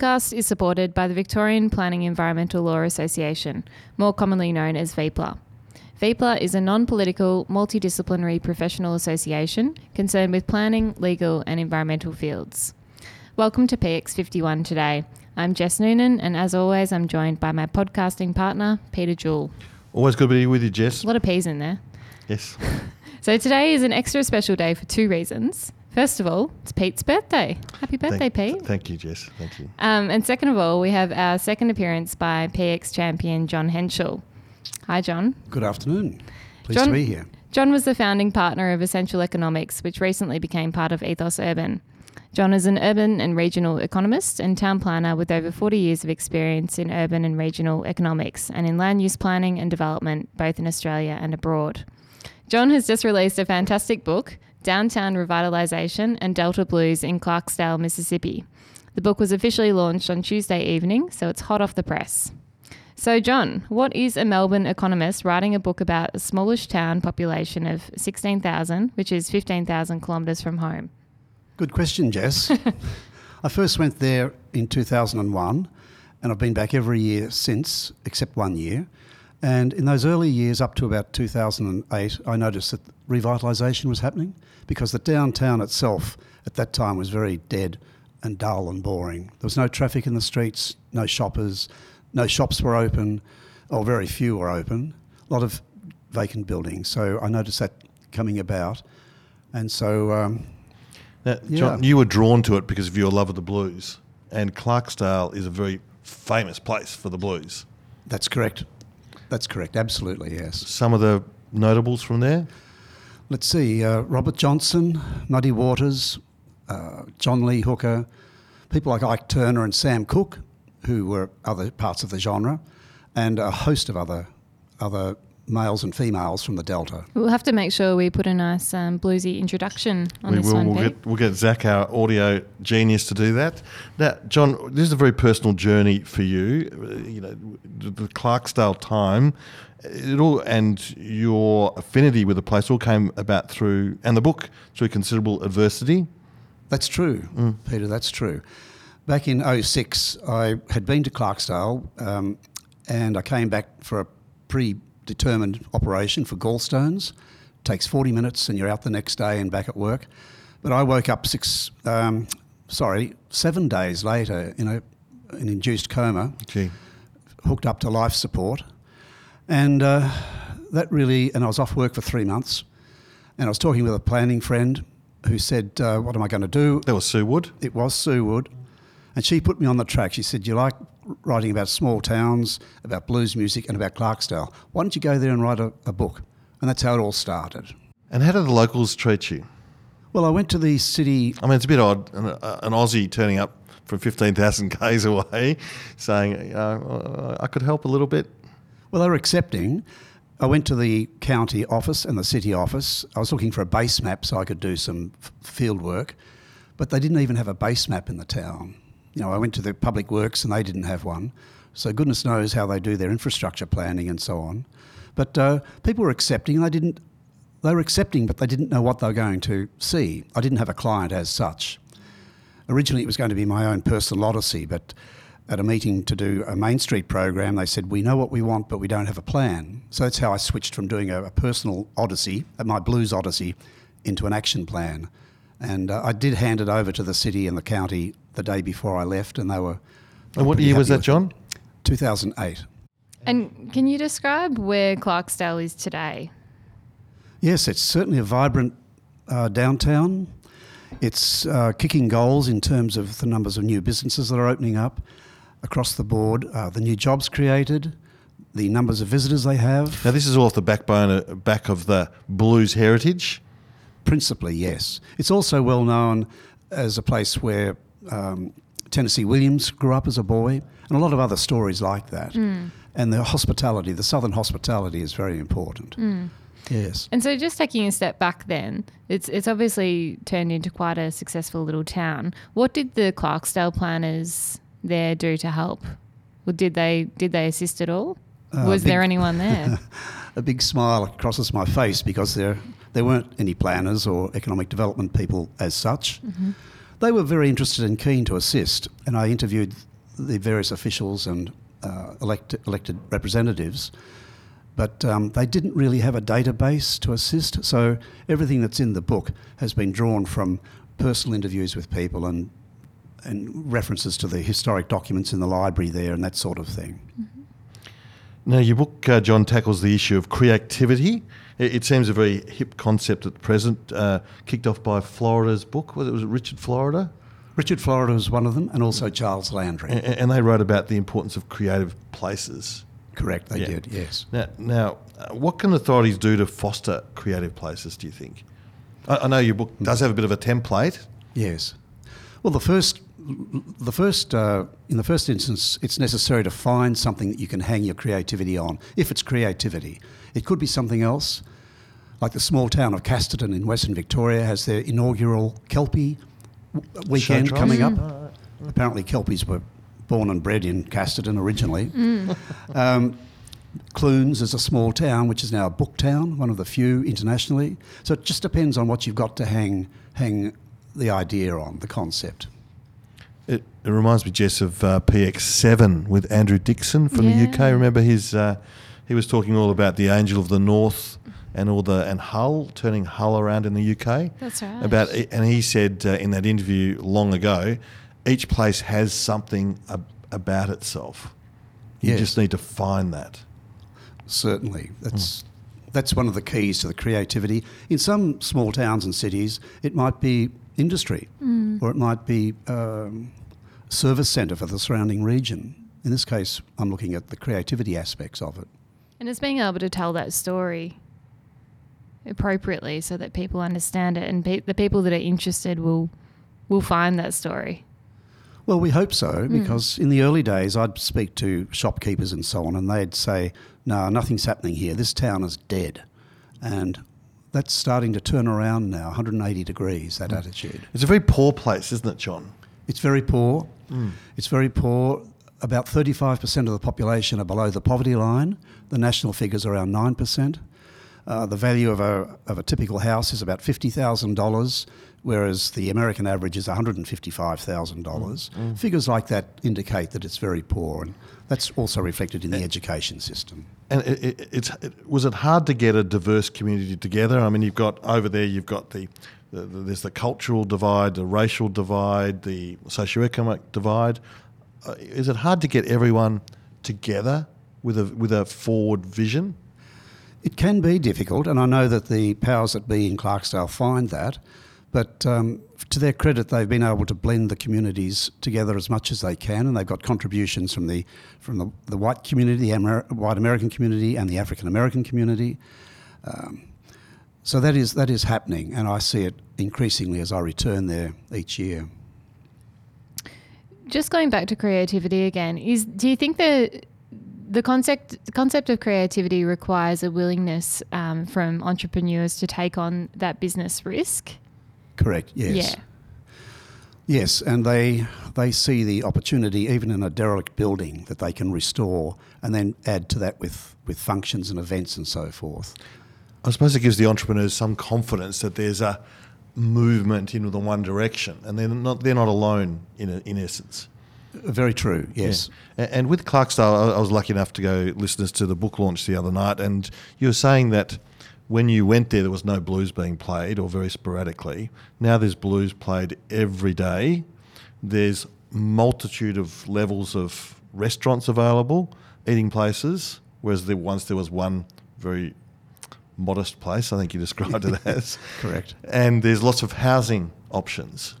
Podcast is supported by the Victorian Planning Environmental Law Association, more commonly known as VPELA. VPELA is a non political, multidisciplinary professional association concerned with planning, legal, and environmental fields. Welcome to PX51 today. I'm Jess Noonan, and as always, I'm joined by my podcasting partner, Peter Jewell. Always good to be with you, Jess. A lot of P's in there. Yes. So today is an extra special day for two reasons. First of all, it's Pete's birthday. Happy birthday, thank, Pete. Thank you, Jess. Thank you. Um, and second of all, we have our second appearance by PX champion John Henshall. Hi, John. Good afternoon. Pleased John- to be here. John was the founding partner of Essential Economics, which recently became part of Ethos Urban. John is an urban and regional economist and town planner with over 40 years of experience in urban and regional economics and in land use planning and development, both in Australia and abroad. John has just released a fantastic book, Downtown Revitalisation and Delta Blues in Clarksdale, Mississippi. The book was officially launched on Tuesday evening, so it's hot off the press. So, John, what is a Melbourne economist writing a book about a smallish town population of 16,000, which is 15,000 kilometres from home? Good question, Jess. I first went there in 2001 and I've been back every year since, except one year. And in those early years, up to about 2008, I noticed that revitalisation was happening because the downtown itself at that time was very dead and dull and boring. There was no traffic in the streets, no shoppers, no shops were open, or very few were open, a lot of vacant buildings. So I noticed that coming about. And so um, Now, John, you were drawn to it because of your love of the blues, and Clarksdale is a very famous place for the blues. That's correct. That's correct. Absolutely, yes. Some of the notables from there. Let's see. Uh, Robert Johnson, Muddy Waters, uh, John Lee Hooker, people like Ike Turner and Sam Cooke, who were other parts of the genre, and a host of other other males and females from the Delta. We'll have to make sure we put a nice um, bluesy introduction on we this will. one, We'll get, we'll get Zach, our audio genius, to do that. Now, John, this is a very personal journey for you. Uh, You know, the the Clarksdale time, it all and your affinity with the place all came about through, and the book through considerable adversity. That's true, Peter. That's true. Back in 06, I had been to Clarksdale um, and I came back for a predetermined operation for gallstones. takes 40 minutes and you're out the next day and back at work. But I woke up six, um, sorry, seven days later in a, an induced coma, Gee, hooked up to life support. And uh, that really, and I was off work for three months. And I was talking with a planning friend who said, uh, What am I going to do? that was Sue Wood. It was Sue Wood. And she put me on the track. She said, You like writing about small towns, about blues music, and about Clarksdale. Why don't you go there and write a, a book? And that's how it all started. And how did the locals treat you? Well, I went to the city. I mean, it's a bit odd, an, an Aussie turning up from 15,000 k's away saying, uh, I could help a little bit. Well, they were accepting. I went to the county office and the city office. I was looking for a base map so I could do some f- field work, but they didn't even have a base map in the town. You know, I went to the public works and they didn't have one. So goodness knows how they do their infrastructure planning and so on. But uh, people were accepting. They didn't. They were accepting, but they didn't know what they were going to see. I didn't have a client as such. Originally, it was going to be my own personal odyssey, but at a meeting to do a Main Street program, they said, We know what we want, but we don't have a plan. So that's how I switched from doing a, a personal odyssey, uh, my blues odyssey, into an action plan. And uh, I did hand it over to the city and the county the day before I left, and they were. And what year was that, with it. John? 2008. And can you describe where Clarksdale is today? Yes, it's certainly a vibrant uh, downtown. It's uh, kicking goals in terms of the numbers of new businesses that are opening up across the board, uh, the new jobs created, the numbers of visitors they have. Now, this is all off the backbone, uh, back of the blues heritage. Principally, yes. It's also well known as a place where um, Tennessee Williams grew up as a boy, and a lot of other stories like that. And the hospitality, the southern hospitality, is very important. Yes. And so, just taking a step back, then it's it's obviously turned into quite a successful little town. What did the Clarksdale planners there do to help? Or did they did they assist at all? Uh, Was there anyone there? a big smile crosses my face because there there weren't any planners or economic development people as such. They were very interested and keen to assist, and I interviewed the various officials and uh, elect, elected representatives. But um, they didn't really have a database to assist, so everything that's in the book has been drawn from personal interviews with people and and references to the historic documents in the library there and that sort of thing. Now, your book, uh, John, tackles the issue of creativity. It, it seems a very hip concept at the present, uh, kicked off by Florida's book. Was it, was it Richard Florida? Richard Florida was one of them, and also Charles Landry. A- And they wrote about the importance of creative places. Correct, they Yeah. did, yes. Now, now uh, what can authorities do to foster creative places, do you think? I, I know your book does have a bit of a template. Yes. Well, the first, the first, uh, in the first instance, it's necessary to find something that you can hang your creativity on. If it's creativity, it could be something else. Like the small town of Casterton in Western Victoria has their inaugural Kelpie w- weekend trials? coming up. Apparently, Kelpies were born and bred in Casterton originally. Um, Clunes is a small town, which is now a book town, one of the few internationally. So it just depends on what you've got to hang hang the idea on, the concept. It, it reminds me, Jess, of uh, PX7 with Andrew Dixon from the UK. Remember his? Uh, he was talking all about the Angel of the North and all the and Hull turning Hull around in the UK. That's right. About and he said uh, in that interview long ago, each place has something ab- about itself. You Yes. just need to find that. Certainly, that's that's one of the keys to the creativity. In some small towns and cities, it might be industry, or it might be um, service centre for the surrounding region. In this case, I'm looking at the creativity aspects of it. and it's being able to tell that story appropriately so that people understand it, and pe- the people that are interested will will find that story. Well, we hope so, hmm. because in the early days, I'd speak to shopkeepers and so on, and they'd say, No, nothing's happening here. This town is dead. And that's starting to turn around now, 180 degrees, that hmm. attitude. It's a very poor place, isn't it, John? It's very poor. Hmm. It's very poor. About 35% of the population are below the poverty line. The national figure's are around 9%. Uh, the value of a, of a typical house is about $50,000, whereas the American average is $155,000. Hmm. Hmm. Figures like that indicate that it's very poor, and that's also reflected in the eh. education system. And it, it, it's it, was it hard to get a diverse community together? I mean, you've got over there, you've got the, the, the there's the cultural divide, the racial divide, the socioeconomic divide. Uh, is it hard to get everyone together with a with a forward vision? It can be difficult, and I know that the powers that be in Clarksdale find that. But um, to their credit, they've been able to blend the communities together as much as they can, and they've got contributions from the from the, the white community, the Amer- white American community, and the African American community. Um, so that is that is happening, and I see it increasingly as I return there each year. Just going back to creativity again, is do you think that the concept the concept of creativity requires a willingness um, from entrepreneurs to take on that business risk? Correct. Yes. Yeah. Yes, and they they see the opportunity even in a derelict building that they can restore and then add to that with, with functions and events and so forth. I suppose it gives the entrepreneurs some confidence that there's a movement in the one direction, and they're not they're not alone in a, in essence. Very true. Yes. Yeah. And with Clarksdale, I I was lucky enough to go listeners to the book launch the other night, and you were saying that when you went there, there was no blues being played or very sporadically. Now there's blues played every day. There's multitude of levels of restaurants available, eating places, whereas there once there was one very modest place. I think you described it as Correct. And there's lots of housing options.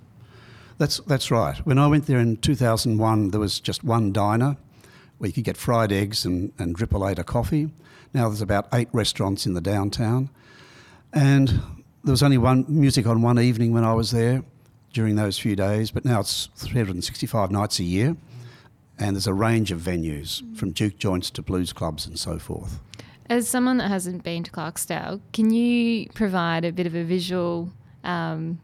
That's that's right. When I went there in 2001, there was just one diner, where you could get fried eggs and, and drip a later coffee. Now there's about eight restaurants in the downtown. And there was only one music on one evening when I was there during those few days, but now it's 365 nights a year. And there's a range of venues from juke joints to blues clubs and so forth. As someone that hasn't been to Clarksdale, can you provide a bit of a visual um,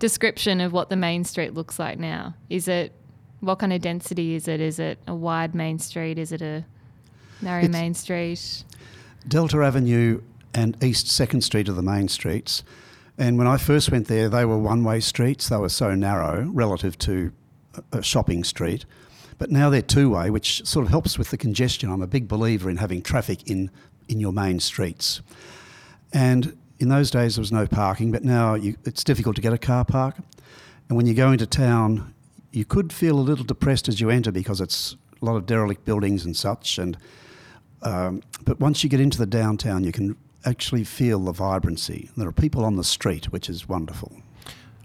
description of what the main street looks like now? Is it what kind of density is it? Is it a wide main street? Is it a narrow It's- main street? Delta Avenue and East 2nd Street are the main streets. And when I first went there, they were one way streets. They were so narrow relative to a- a shopping street. But now they're two way, which sort of helps with the congestion. I'm a big believer in having traffic in, in your main streets. And in those days, there was no parking, but now you, it's difficult to get a car park. And when you go into town, you could feel a little depressed as you enter because it's a lot of derelict buildings and such. And um, but once you get into the downtown, you can actually feel the vibrancy. There are people on the street, which is wonderful.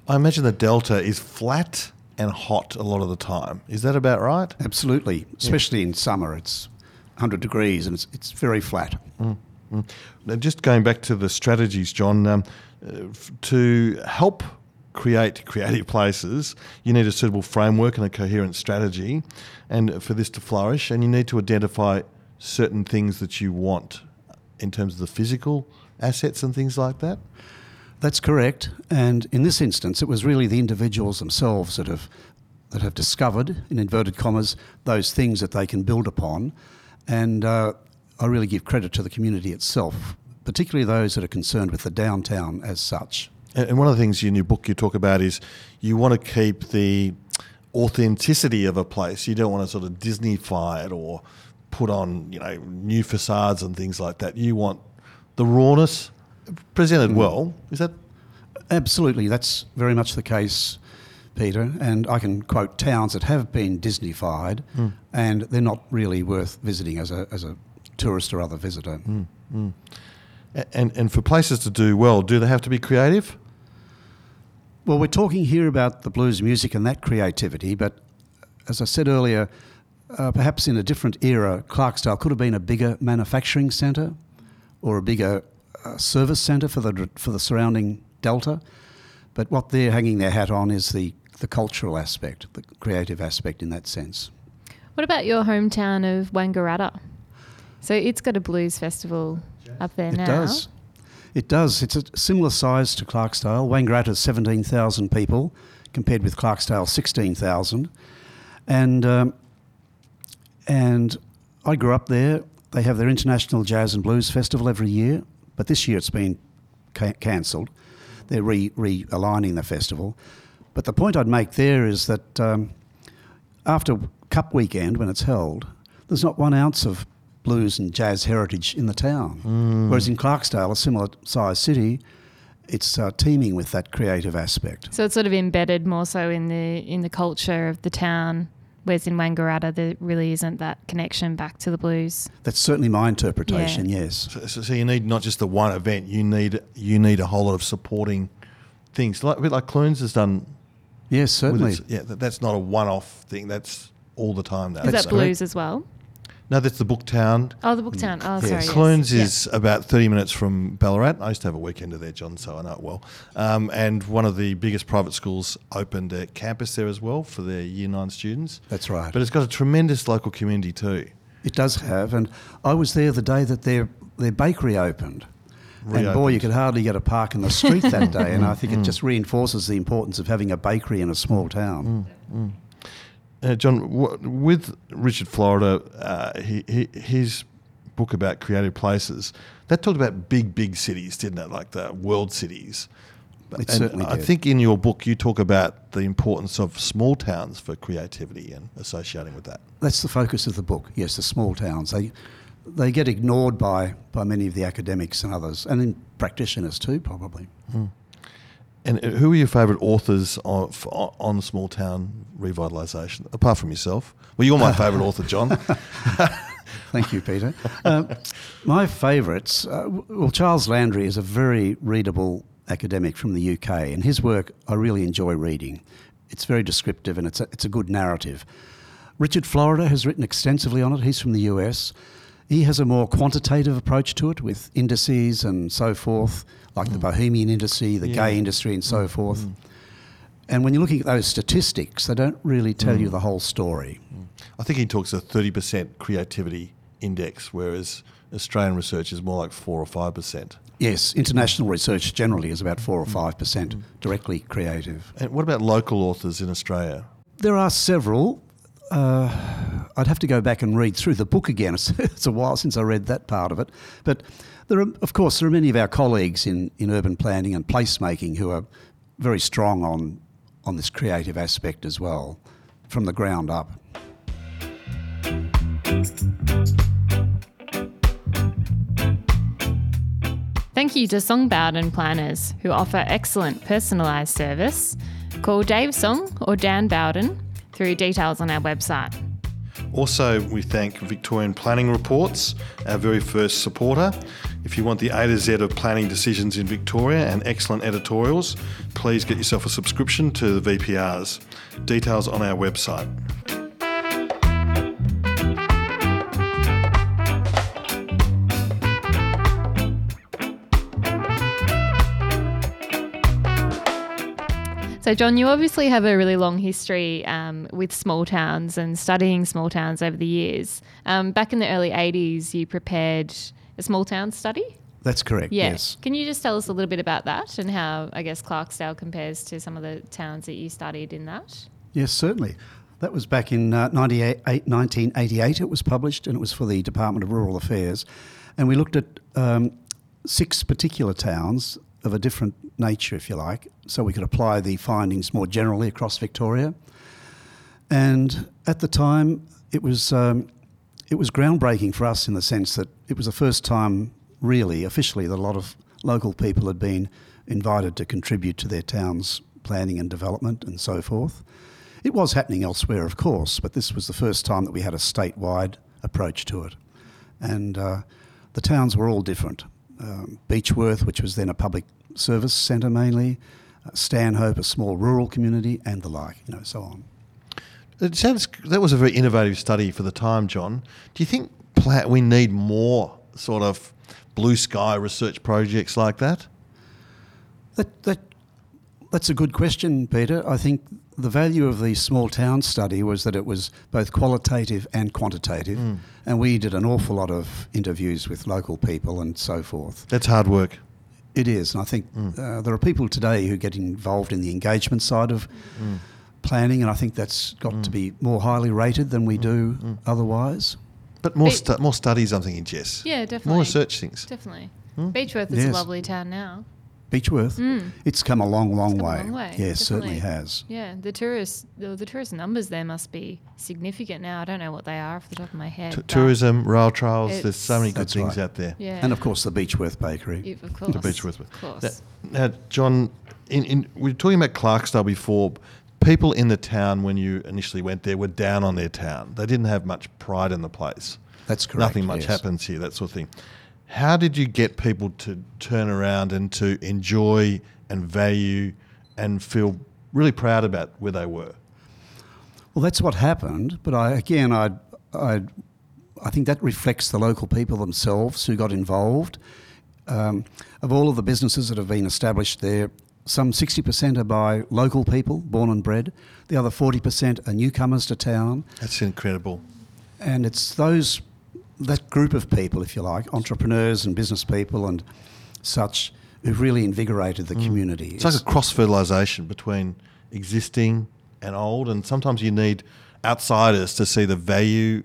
I imagine the Delta is flat and hot a lot of the time. Is that about right? Absolutely, especially in summer, it's 100 degrees and it's, it's very flat. Now, just going back to the strategies, John, um, uh, f- to help create creative places, you need a suitable framework and a coherent strategy, and for this to flourish, and you need to identify certain things that you want in terms of the physical assets and things like that. That's correct. And in this instance, it was really the individuals themselves that have that have discovered, in inverted commas, those things that they can build upon. And uh, I really give credit to the community itself, particularly those that are concerned with the downtown as such. And and one of the things in your book you talk about is you want to keep the authenticity of a place. You don't want to sort of Disneyfy it or put on, you know, new facades and things like that. You want the rawness presented well. Is that Absolutely, that's very much the case, Peter. And I can quote towns that have been Disneyfied, and they're not really worth visiting as a, as a tourist or other visitor. a- and and for places to do well, do they have to be creative? Well, we're talking here about the blues music and that creativity, but as I said earlier, uh, perhaps in a different era, Clarksdale could have been a bigger manufacturing centre or a bigger uh, service centre for the for the surrounding delta. But what they're hanging their hat on is the the cultural aspect, the creative aspect in that sense. What about your hometown of Wangaratta? So it's got a blues festival up there It now. does. It does. It's a similar size to Clarksdale. Wangaratta's 17,000 people compared with Clarksdale 16,000. And, um, and I grew up there. They have their International Jazz and Blues Festival every year, but this year it's been ca- cancelled. They're re- realigning the festival. But the point I'd make there is that um, after Cup Weekend, when it's held, there's not one ounce of blues and jazz heritage in the town. Whereas in Clarksdale, a similar sized city, it's uh, teeming with that creative aspect. So it's sort of embedded more so in the in the culture of the town. Whereas in Wangaratta, there really isn't that connection back to the blues. That's certainly my interpretation, yes. So, so, so you need not just the one event. You need you need a whole lot of supporting things, like a bit like Clunes has done. Yes, with certainly. its- yeah, that, that's not a one-off thing. That's all the time now. Is That's that correct. blues as well? No, that's the Booktown. Oh, the Booktown. Oh, Yes. sorry. yes. Clunes Yeah. is about 30 minutes from Ballarat. I used to have a weekender there, John, so I know it well. Um, and one of the biggest private schools opened a campus there as well for their year nine students. That's right. But it's got a tremendous local community too. It does have, and I was there the day that their their bakery opened. And boy, you could hardly get a park in the street that day. And I think it just reinforces the importance of having a bakery in a small town. Uh, John, w- with Richard Florida, uh, he, he, his book about creative places, that talked about big, big cities, didn't it? Like the world cities. It And certainly I did. think in your book you talk about the importance of small towns for creativity and associating with that. That's the focus of the book. Yes, the small towns. They they get ignored by by many of the academics and others, and in practitioners too, probably. And uh, who are your favourite authors on, on small town revitalisation, apart from yourself? Well, you're my favourite author, John. Thank you, Peter. um, my favourites. Uh, well, Charles Landry is a very readable academic from the UK, and his work I really enjoy reading. It's very descriptive and it's a, it's a good narrative. Richard Florida has written extensively on it. He's from the US. He has a more quantitative approach to it with indices and so forth, like the hmm. Bohemian industry, the gay industry, and so hmm. forth. Hmm. And when you're looking at those statistics, they don't really tell you the whole story. I think he talks a 30% creativity index, whereas Australian research is more like 4 or 5%. Yes, international research generally is about 4 or 5% directly creative. And what about local authors in Australia? There are several. Uh, I'd have to go back and read through the book again. It's, it's a while since I read that part of it. But there are, of course, there are many of our colleagues in, in urban planning and placemaking who are very strong on, on this creative aspect as well, from the ground up. Thank you to Song Bowden Planners, who offer excellent personalised service. Call Dave Song or Dan Bowden through details on our website. Also, we thank Victorian Planning Reports, our very first supporter. If you want the A to Z of planning decisions in Victoria and excellent editorials, please get yourself a subscription to the VPRs. Details on our website. So, John, you obviously have a really long history um, with small towns and studying small towns over the years. Um, back in the early 80s, you prepared a small town study. That's correct, Yeah. yes. Can you just tell us a little bit about that and how, I guess, Clarksdale compares to some of the towns that you studied in that? Yes, certainly. That was back in uh, 1988, it was published, and it was for the Department of Rural Affairs. And we looked at um, six particular towns of a different nature, if you like, so we could apply the findings more generally across Victoria. And at the time, it was, um, it was groundbreaking for us in the sense that it was the first time, really, officially, that a lot of local people had been invited to contribute to their town's planning and development and so forth. It was happening elsewhere, of course, but this was the first time that we had a statewide approach to it. And uh, the towns were all different. Um, Beechworth, which was then a public service centre mainly, uh, Stanhope, a small rural community, and the like, you know, so on. It sounds that was a very innovative study for the time, John. Do you think we need more sort of blue sky research projects like that? That, that, that's a good question, Peter. I think the value of the small town study was that it was both qualitative and quantitative, mm. and we did an awful lot of interviews with local people and so forth. That's hard work. It is, and I think mm. uh, there are people today who get involved in the engagement side of mm. planning, and I think that's got to be more highly rated than we do otherwise. But more It- stu- more studies, I'm thinking, Jess. Yeah, definitely. More research things. Definitely. Hmm? Beechworth is Yes. a lovely town now. Beechworth, mm. it's come a long, long, come a way. long way, Yes, certainly has. Yeah, the tourist the, the tourist numbers there must be significant now. I don't know what they are off the top of my head. T- tourism, rail trails. There's so many good things right. out there. Yeah, And of course, the Beechworth Bakery. Yeah, of course, The Beechworth. of course. Now, now, John, in, in, we were talking about Clarksdale before. People in the town, when you initially went there, were down on their town. They didn't have much pride in the place. That's correct. Nothing much yes. happens here, that sort of thing. How did you get people to turn around and to enjoy and value and feel really proud about where they were? Well, that's what happened. But I, again, I, I, I think that reflects the local people themselves who got involved. Um, of all of the businesses that have been established there, some 60% are by local people, born and bred. The other 40% are newcomers to town. That's incredible. And it's those, that group of people, if you like, entrepreneurs and business people and such, who've really invigorated the community. Mm. It's like a cross fertilisation between existing and old, and sometimes you need outsiders to see the value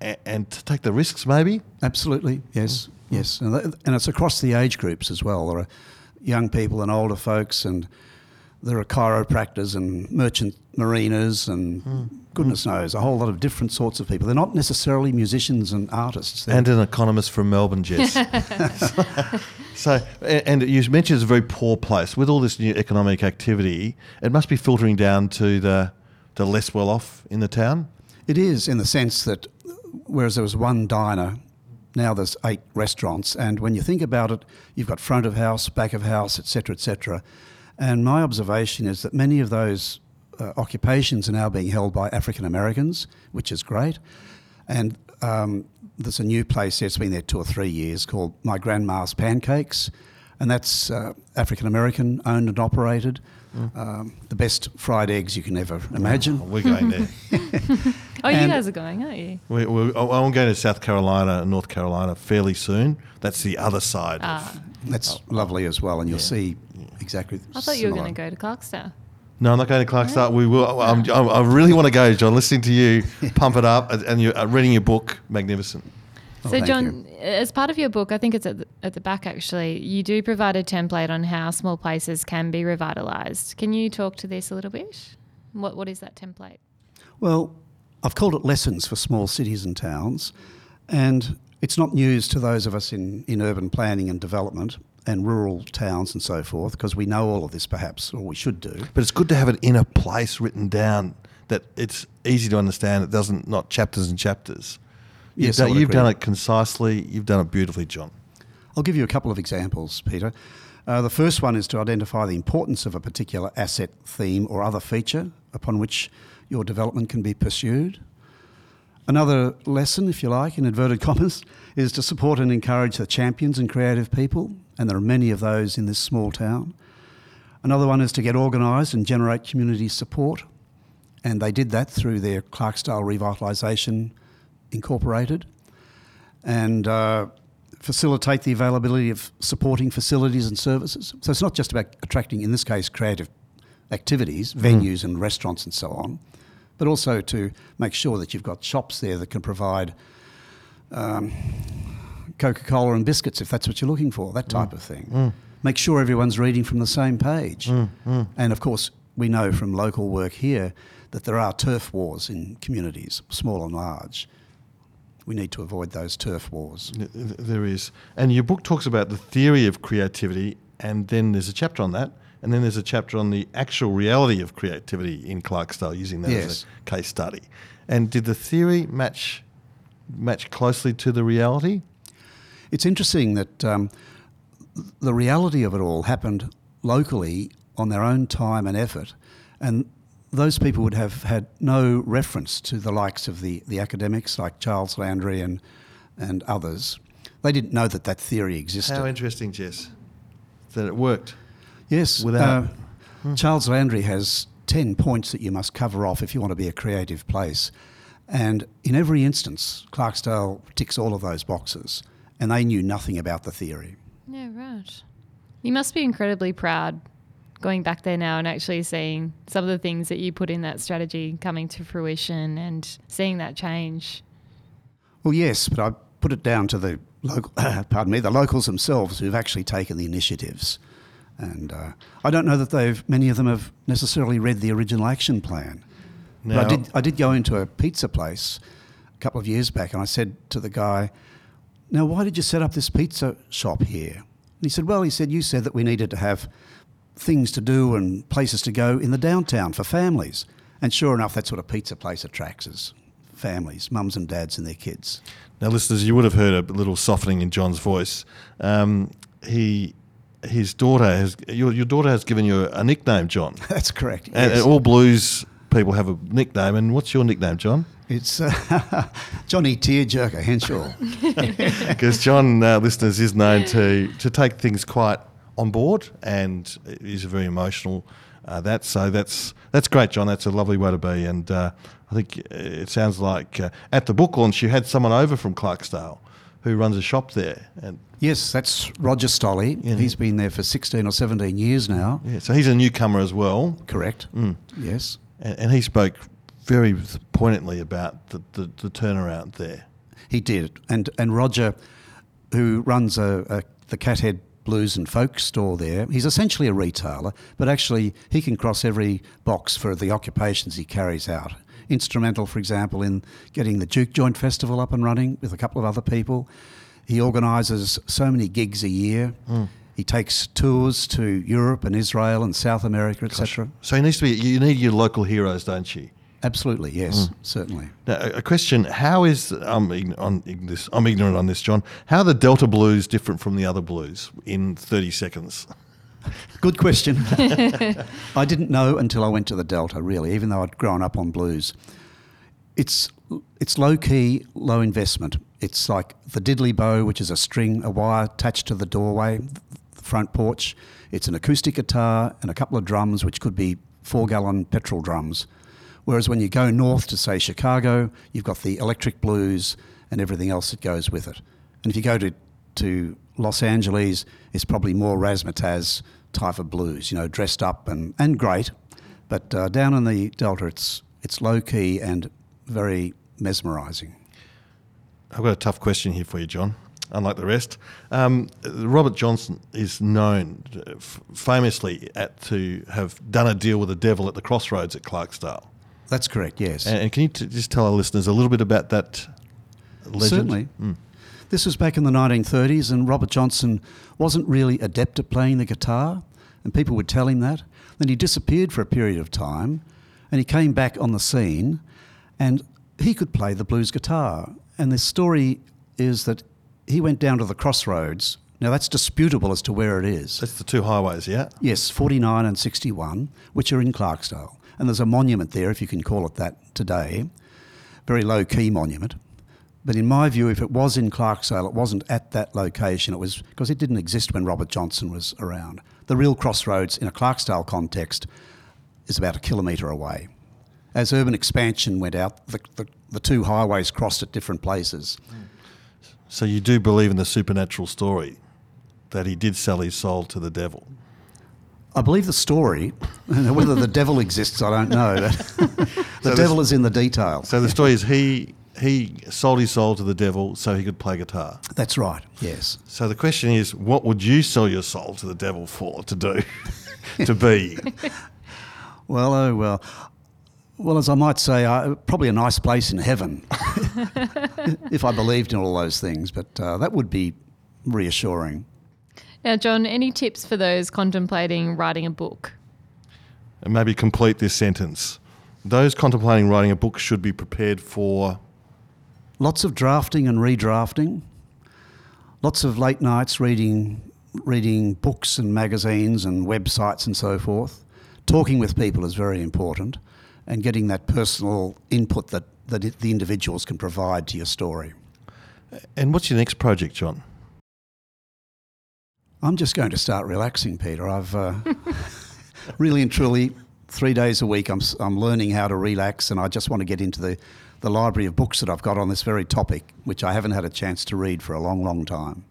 and, and to take the risks, maybe. Absolutely, yes, yes, and, th- and it's across the age groups as well. There are young people and older folks, and there are chiropractors and merchant mariners, and hmm. Hmm. goodness knows a whole lot of different sorts of people. They're not necessarily musicians and artists. They're- And an economist from Melbourne, Jess. so, and you mentioned it's a very poor place. With all this new economic activity, it must be filtering down to the, the less well off in the town. It is in the sense that whereas there was one diner, now there's eight restaurants, and when you think about it, you've got front of house, back of house, etc., etc. And my observation is that many of those uh, occupations are now being held by African Americans, which is great. And um, there's a new place there, it's been there two or three years, called My Grandma's Pancakes. And that's uh, African American owned and operated. Um, the best fried eggs you can ever imagine. We're going there. Oh, you guys are going, aren't you? we, we, oh, I'm going to South Carolina and North Carolina fairly soon. That's the other side. Ah, of, That's lovely as well, and you'll see exactly. I thought you were going to go to Clarkstown. no, I'm not going to Clarksdale. We will. I'm, I'm, I really want to go, John. Listening to you pump it up and- and you're uh, reading your book, magnificent. Oh, so, thank John, as part of your book, I think it's at the, at the back actually, you do provide a template on how small places can be revitalised. Can you talk to this a little bit? What What is that template? Well, I've called it Lessons for Small Cities and Towns, and it's not news to those of us in, in urban planning and development and rural towns and so forth, because we know all of this perhaps, or we should do. But it's good to have it in a place written down that it's easy to understand. It doesn't not chapters and chapters. You've, Yes, done, you've done it concisely. You've done it beautifully, John. I'll give you a couple of examples, Peter. Uh, the first one is to identify the importance of a particular asset, theme, or other feature upon which your development can be pursued. Another lesson, if you like, in inverted commas, is to support and encourage the champions and creative people, and there are many of those in this small town. Another one is to get organised and generate community support, and they did that through their Clarksdale Revitalisation Incorporated, and uh, facilitate the availability of supporting facilities and services. So it's not just about attracting, in this case, creative activities, hmm. venues and restaurants and so on, but also to make sure that you've got shops there that can provide um, Coca Cola and biscuits if that's what you're looking for, that hmm. type of thing. Hmm. Make sure everyone's reading from the same page. And of course, we know from local work here that there are turf wars in communities, small and large. We need to avoid those turf wars. Th- th- There is. And your book talks about the theory of creativity, and then there's a chapter on that, and then there's a chapter on the actual reality of creativity in Clarksdale, using that Yes. as a case study. And did the theory match match closely to the reality? It's interesting that um, the reality of it all happened locally on their own time and effort, and those people would have had no reference to the likes of the, the academics like Charles Landry and, and others. They didn't know that that theory existed. How interesting, Jess, that it worked. Yes, Without- uh, Charles Landry has 10 points that you must cover off if you want to be a creative place. And in every instance, Clarksdale ticks all of those boxes, and they knew nothing about the theory. Yeah, right. You must be incredibly proud going back there now and actually seeing some of the things that you put in that strategy coming to fruition and seeing that change. Well, yes, but I put it down to the local, pardon me, the locals themselves who've actually taken the initiatives. And uh, I don't know that they've many of them have necessarily read the original action plan. But I did I did go into a pizza place a couple of years back, and I said to the guy, "Now, why did you set up this pizza shop here?" And he said, "Well, he said you said that we needed to have things to do and places to go in the downtown for families." And sure enough, that's what a pizza place attracts is families, mums and dads and their kids. Now, listeners, you would have heard a little softening in John's voice. Um, he, his daughter has your, your daughter has given you a nickname, John. That's correct. And, yes. and all blues people have a nickname. And what's your nickname, John? It's uh, Johnny Tearjerker Henshall. Because John, uh, listeners, is known to to take things quite on board, and is very emotional. Uh, that so that's that's great, John. That's a lovely way to be, and uh, I think it sounds like uh, at the book launch you had someone over from Clarksdale who runs a shop there, and yes, that's Roger Stolle. Yeah. He's been there for 16 or 17 years now. yeah, so he's a newcomer as well, Correct. Mm. Yes. and, and he spoke very poignantly about the, the, the turnaround there. He did. And and Roger, who runs a, a the Cathead Blues and Folk store there, he's essentially a retailer, but actually he can cross every box for the occupations he carries out. Instrumental, for example, in getting the Juke Joint Festival up and running with a couple of other people. He organises so many gigs a year. Hmm. He takes tours to Europe and Israel and South America, etc. So he needs to be. You need your local heroes, don't you? Absolutely, yes, mm. certainly. Now, a question: How is um, I'm on this? I'm ignorant on this, John. How are the Delta blues different from the other blues? In thirty seconds. Good question. I didn't know until I went to the Delta, really, even though I'd grown up on blues. It's, it's low key, low investment. It's like the diddley bow, which is a string, a wire attached to the doorway, the front porch. It's an acoustic guitar and a couple of drums, which could be four gallon petrol drums. Whereas when you go north to, say, Chicago, you've got the electric blues and everything else that goes with it. And if you go to, to Los Angeles, it's probably more razzmatazz type of blues, you know, dressed up and, and great. But uh, down in the Delta, it's, it's low key and very mesmerising. I've got a tough question here for you, John. Unlike the rest, um, Robert Johnson is known uh, famously at, to have done a deal with the devil at the crossroads at Clarksdale. That's correct, yes. And, and can you t- just tell our listeners a little bit about that legend? Certainly. Hmm. This was back in the 1930s, and Robert Johnson wasn't really adept at playing the guitar, and people would tell him that. Then he disappeared for a period of time, and he came back on the scene, and he could play the blues guitar. And the story is that he went down to the crossroads. Now, that's disputable as to where it is. That's the two highways, yeah? Yes, 49 and 61, which are in Clarksdale. And there's a monument there, if you can call it that today. Very low key monument. But in my view, if it was in Clarksdale, it wasn't at that location. It was because it didn't exist when Robert Johnson was around. The real crossroads in a Clarksdale context is about a kilometre away. As urban expansion went out, the, the, the two highways crossed at different places. So you do believe in the supernatural story that he did sell his soul to the devil? I believe the story. Whether the devil exists, I don't know. the So devil this- is in the details. So the story is he he sold his soul to the devil so he could play guitar. That's right, yes. So the question is, what would you sell your soul to the devil for to do, to be? Well, oh well. Well, as I might say, uh, probably a nice place in heaven, if I believed in all those things. But uh, that would be reassuring. Now, John, any tips for those contemplating writing a book? And maybe complete this sentence. Those contemplating writing a book should be prepared for. Lots of drafting and redrafting. Lots of late nights reading, reading books and magazines and websites and so forth. Talking with people is very important, and getting that personal input that, that the individuals can provide to your story. And what's your next project, John? I'm just going to start relaxing, Peter. I've uh, really and truly three days a week. I'm I'm learning how to relax, and I just want to get into the the library of books that I've got on this very topic, which I haven't had a chance to read for a long, long time.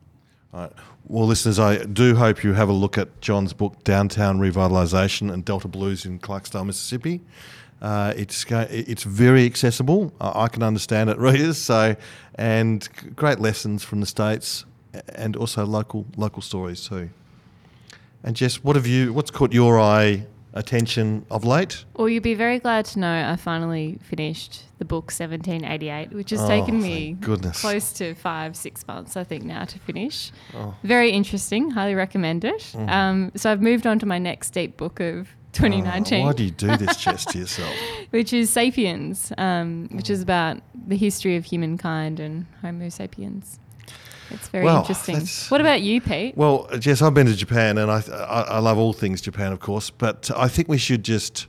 Well, listeners, I do hope you have a look at John's book, Downtown Revitalisation and Delta Blues in Clarksdale, Mississippi. Uh, it's it's very accessible. I can understand it, readers. So, and great lessons from the states, and also local local stories too. And Jess, what have you? What's caught your eye attention of late? Well, you'll be very glad to know I finally finished the book 1788, which has Oh, taken me goodness. close to five, six months, I think, now to finish. Oh. Very interesting. Highly recommend it. Mm-hmm. Um, so I've moved on to my next deep book of Oh, 2019, why do you do this, Jess, to yourself? which is Sapiens, um, which Mm. is about the history of humankind and Homo sapiens. It's very Well, interesting. What about you, Pete? Well, Jess, I've been to Japan, and I, I I love all things Japan, of course. But I think we should just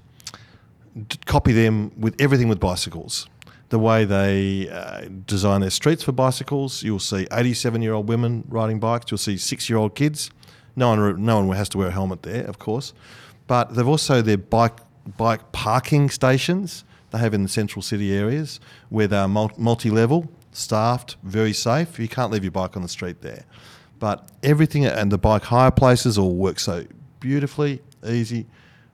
copy them with everything with bicycles. The way they uh, design their streets for bicycles, you'll see 87-year-old women riding bikes. You'll see six-year-old kids. No one, no one has to wear a helmet there, of course. But they've also their bike bike parking stations they have in the central city areas where they're multi-level, staffed, very safe. You can't leave your bike on the street there. But everything and the bike hire places all work so beautifully, easy.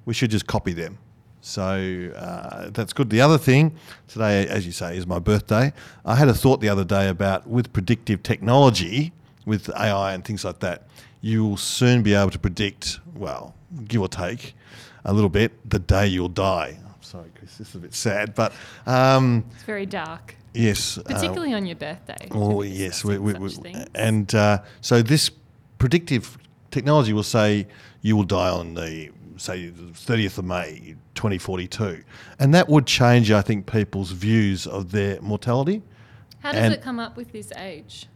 We should just copy them. So uh, that's good. The other thing today, as you say, is my birthday. I had a thought the other day about with predictive technology, with AI and things like that, you will soon be able to predict, well, give or take a little bit, the day you'll die. I'm Sorry, Chris, this is a bit sad, but um, It's very dark, yes. uh, particularly on your birthday. Oh yes, we, we, we, and uh, so this predictive technology will say you will die on the say the thirtieth of May, twenty forty two, and that would change, I think, people's views of their mortality. How does and- it come up with this age?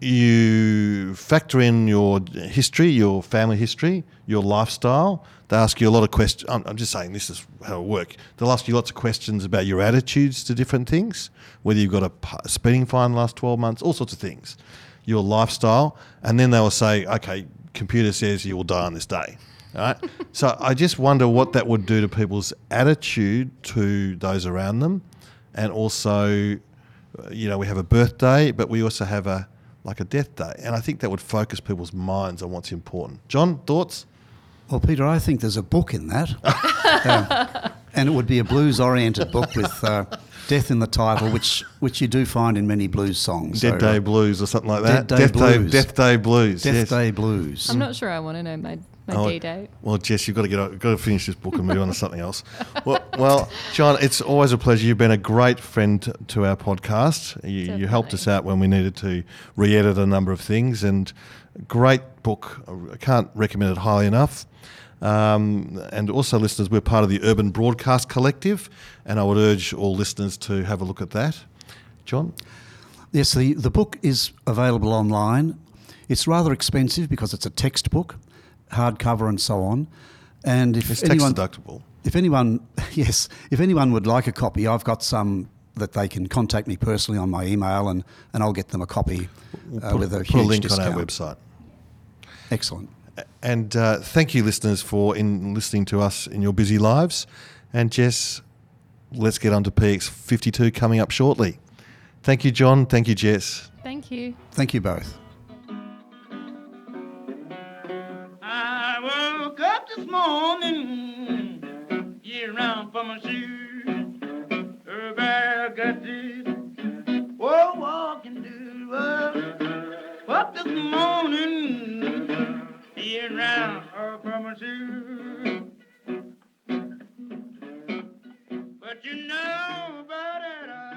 You factor in your history, your family history, your lifestyle. They ask you a lot of questions. I'm, I'm just saying this is how it works. They'll ask you lots of questions about your attitudes to different things, whether you've got a speeding fine last 12 months, all sorts of things, your lifestyle. And then they will say, okay, computer says you will die on this day. All right. so I just wonder what that would do to people's attitude to those around them. And also, uh, you know, we have a birthday, but we also have a like a death day. And I think that would focus people's minds on what's important. John, thoughts? Well, Peter, I think there's a book in that. Um, and it would be a blues oriented book with uh, death in the title, which, which you do find in many blues songs. Dead So, uh, Day Blues or something like that. Dead Day Death Day, Blues. Death Day Blues. Death yes. Day Blues. I'm not sure I want to know my, my Oh, D date. Well, Jess, you've got to get got to finish this book and move on to something else. Well, well, John, it's always a pleasure. You've been a great friend to, to our podcast. You, you helped us out when we needed to re-edit a number of things, and great book. I can't recommend it highly enough. Um, and also, listeners, we're part of the Urban Broadcast Collective, and I would urge all listeners to have a look at that. John, Yes, the, the book is available online. It's rather expensive because it's a textbook, hardcover and so on. And if it's tax anyone, deductible. if anyone, yes, if anyone would like a copy, I've got some that they can contact me personally on my email, and, and I'll get them a copy uh, with a Put huge a link discount. on our website. Excellent. And uh, thank you, listeners, for in listening to us in your busy lives. And Jess, let's get on to PX52 coming up shortly. Thank you, John. Thank you, Jess. Thank you. Thank you both. This morning, get around for my shoes. Everybody got this, whoa, walking to work. Up this morning, get around uh, for my shoes. But you know, uh,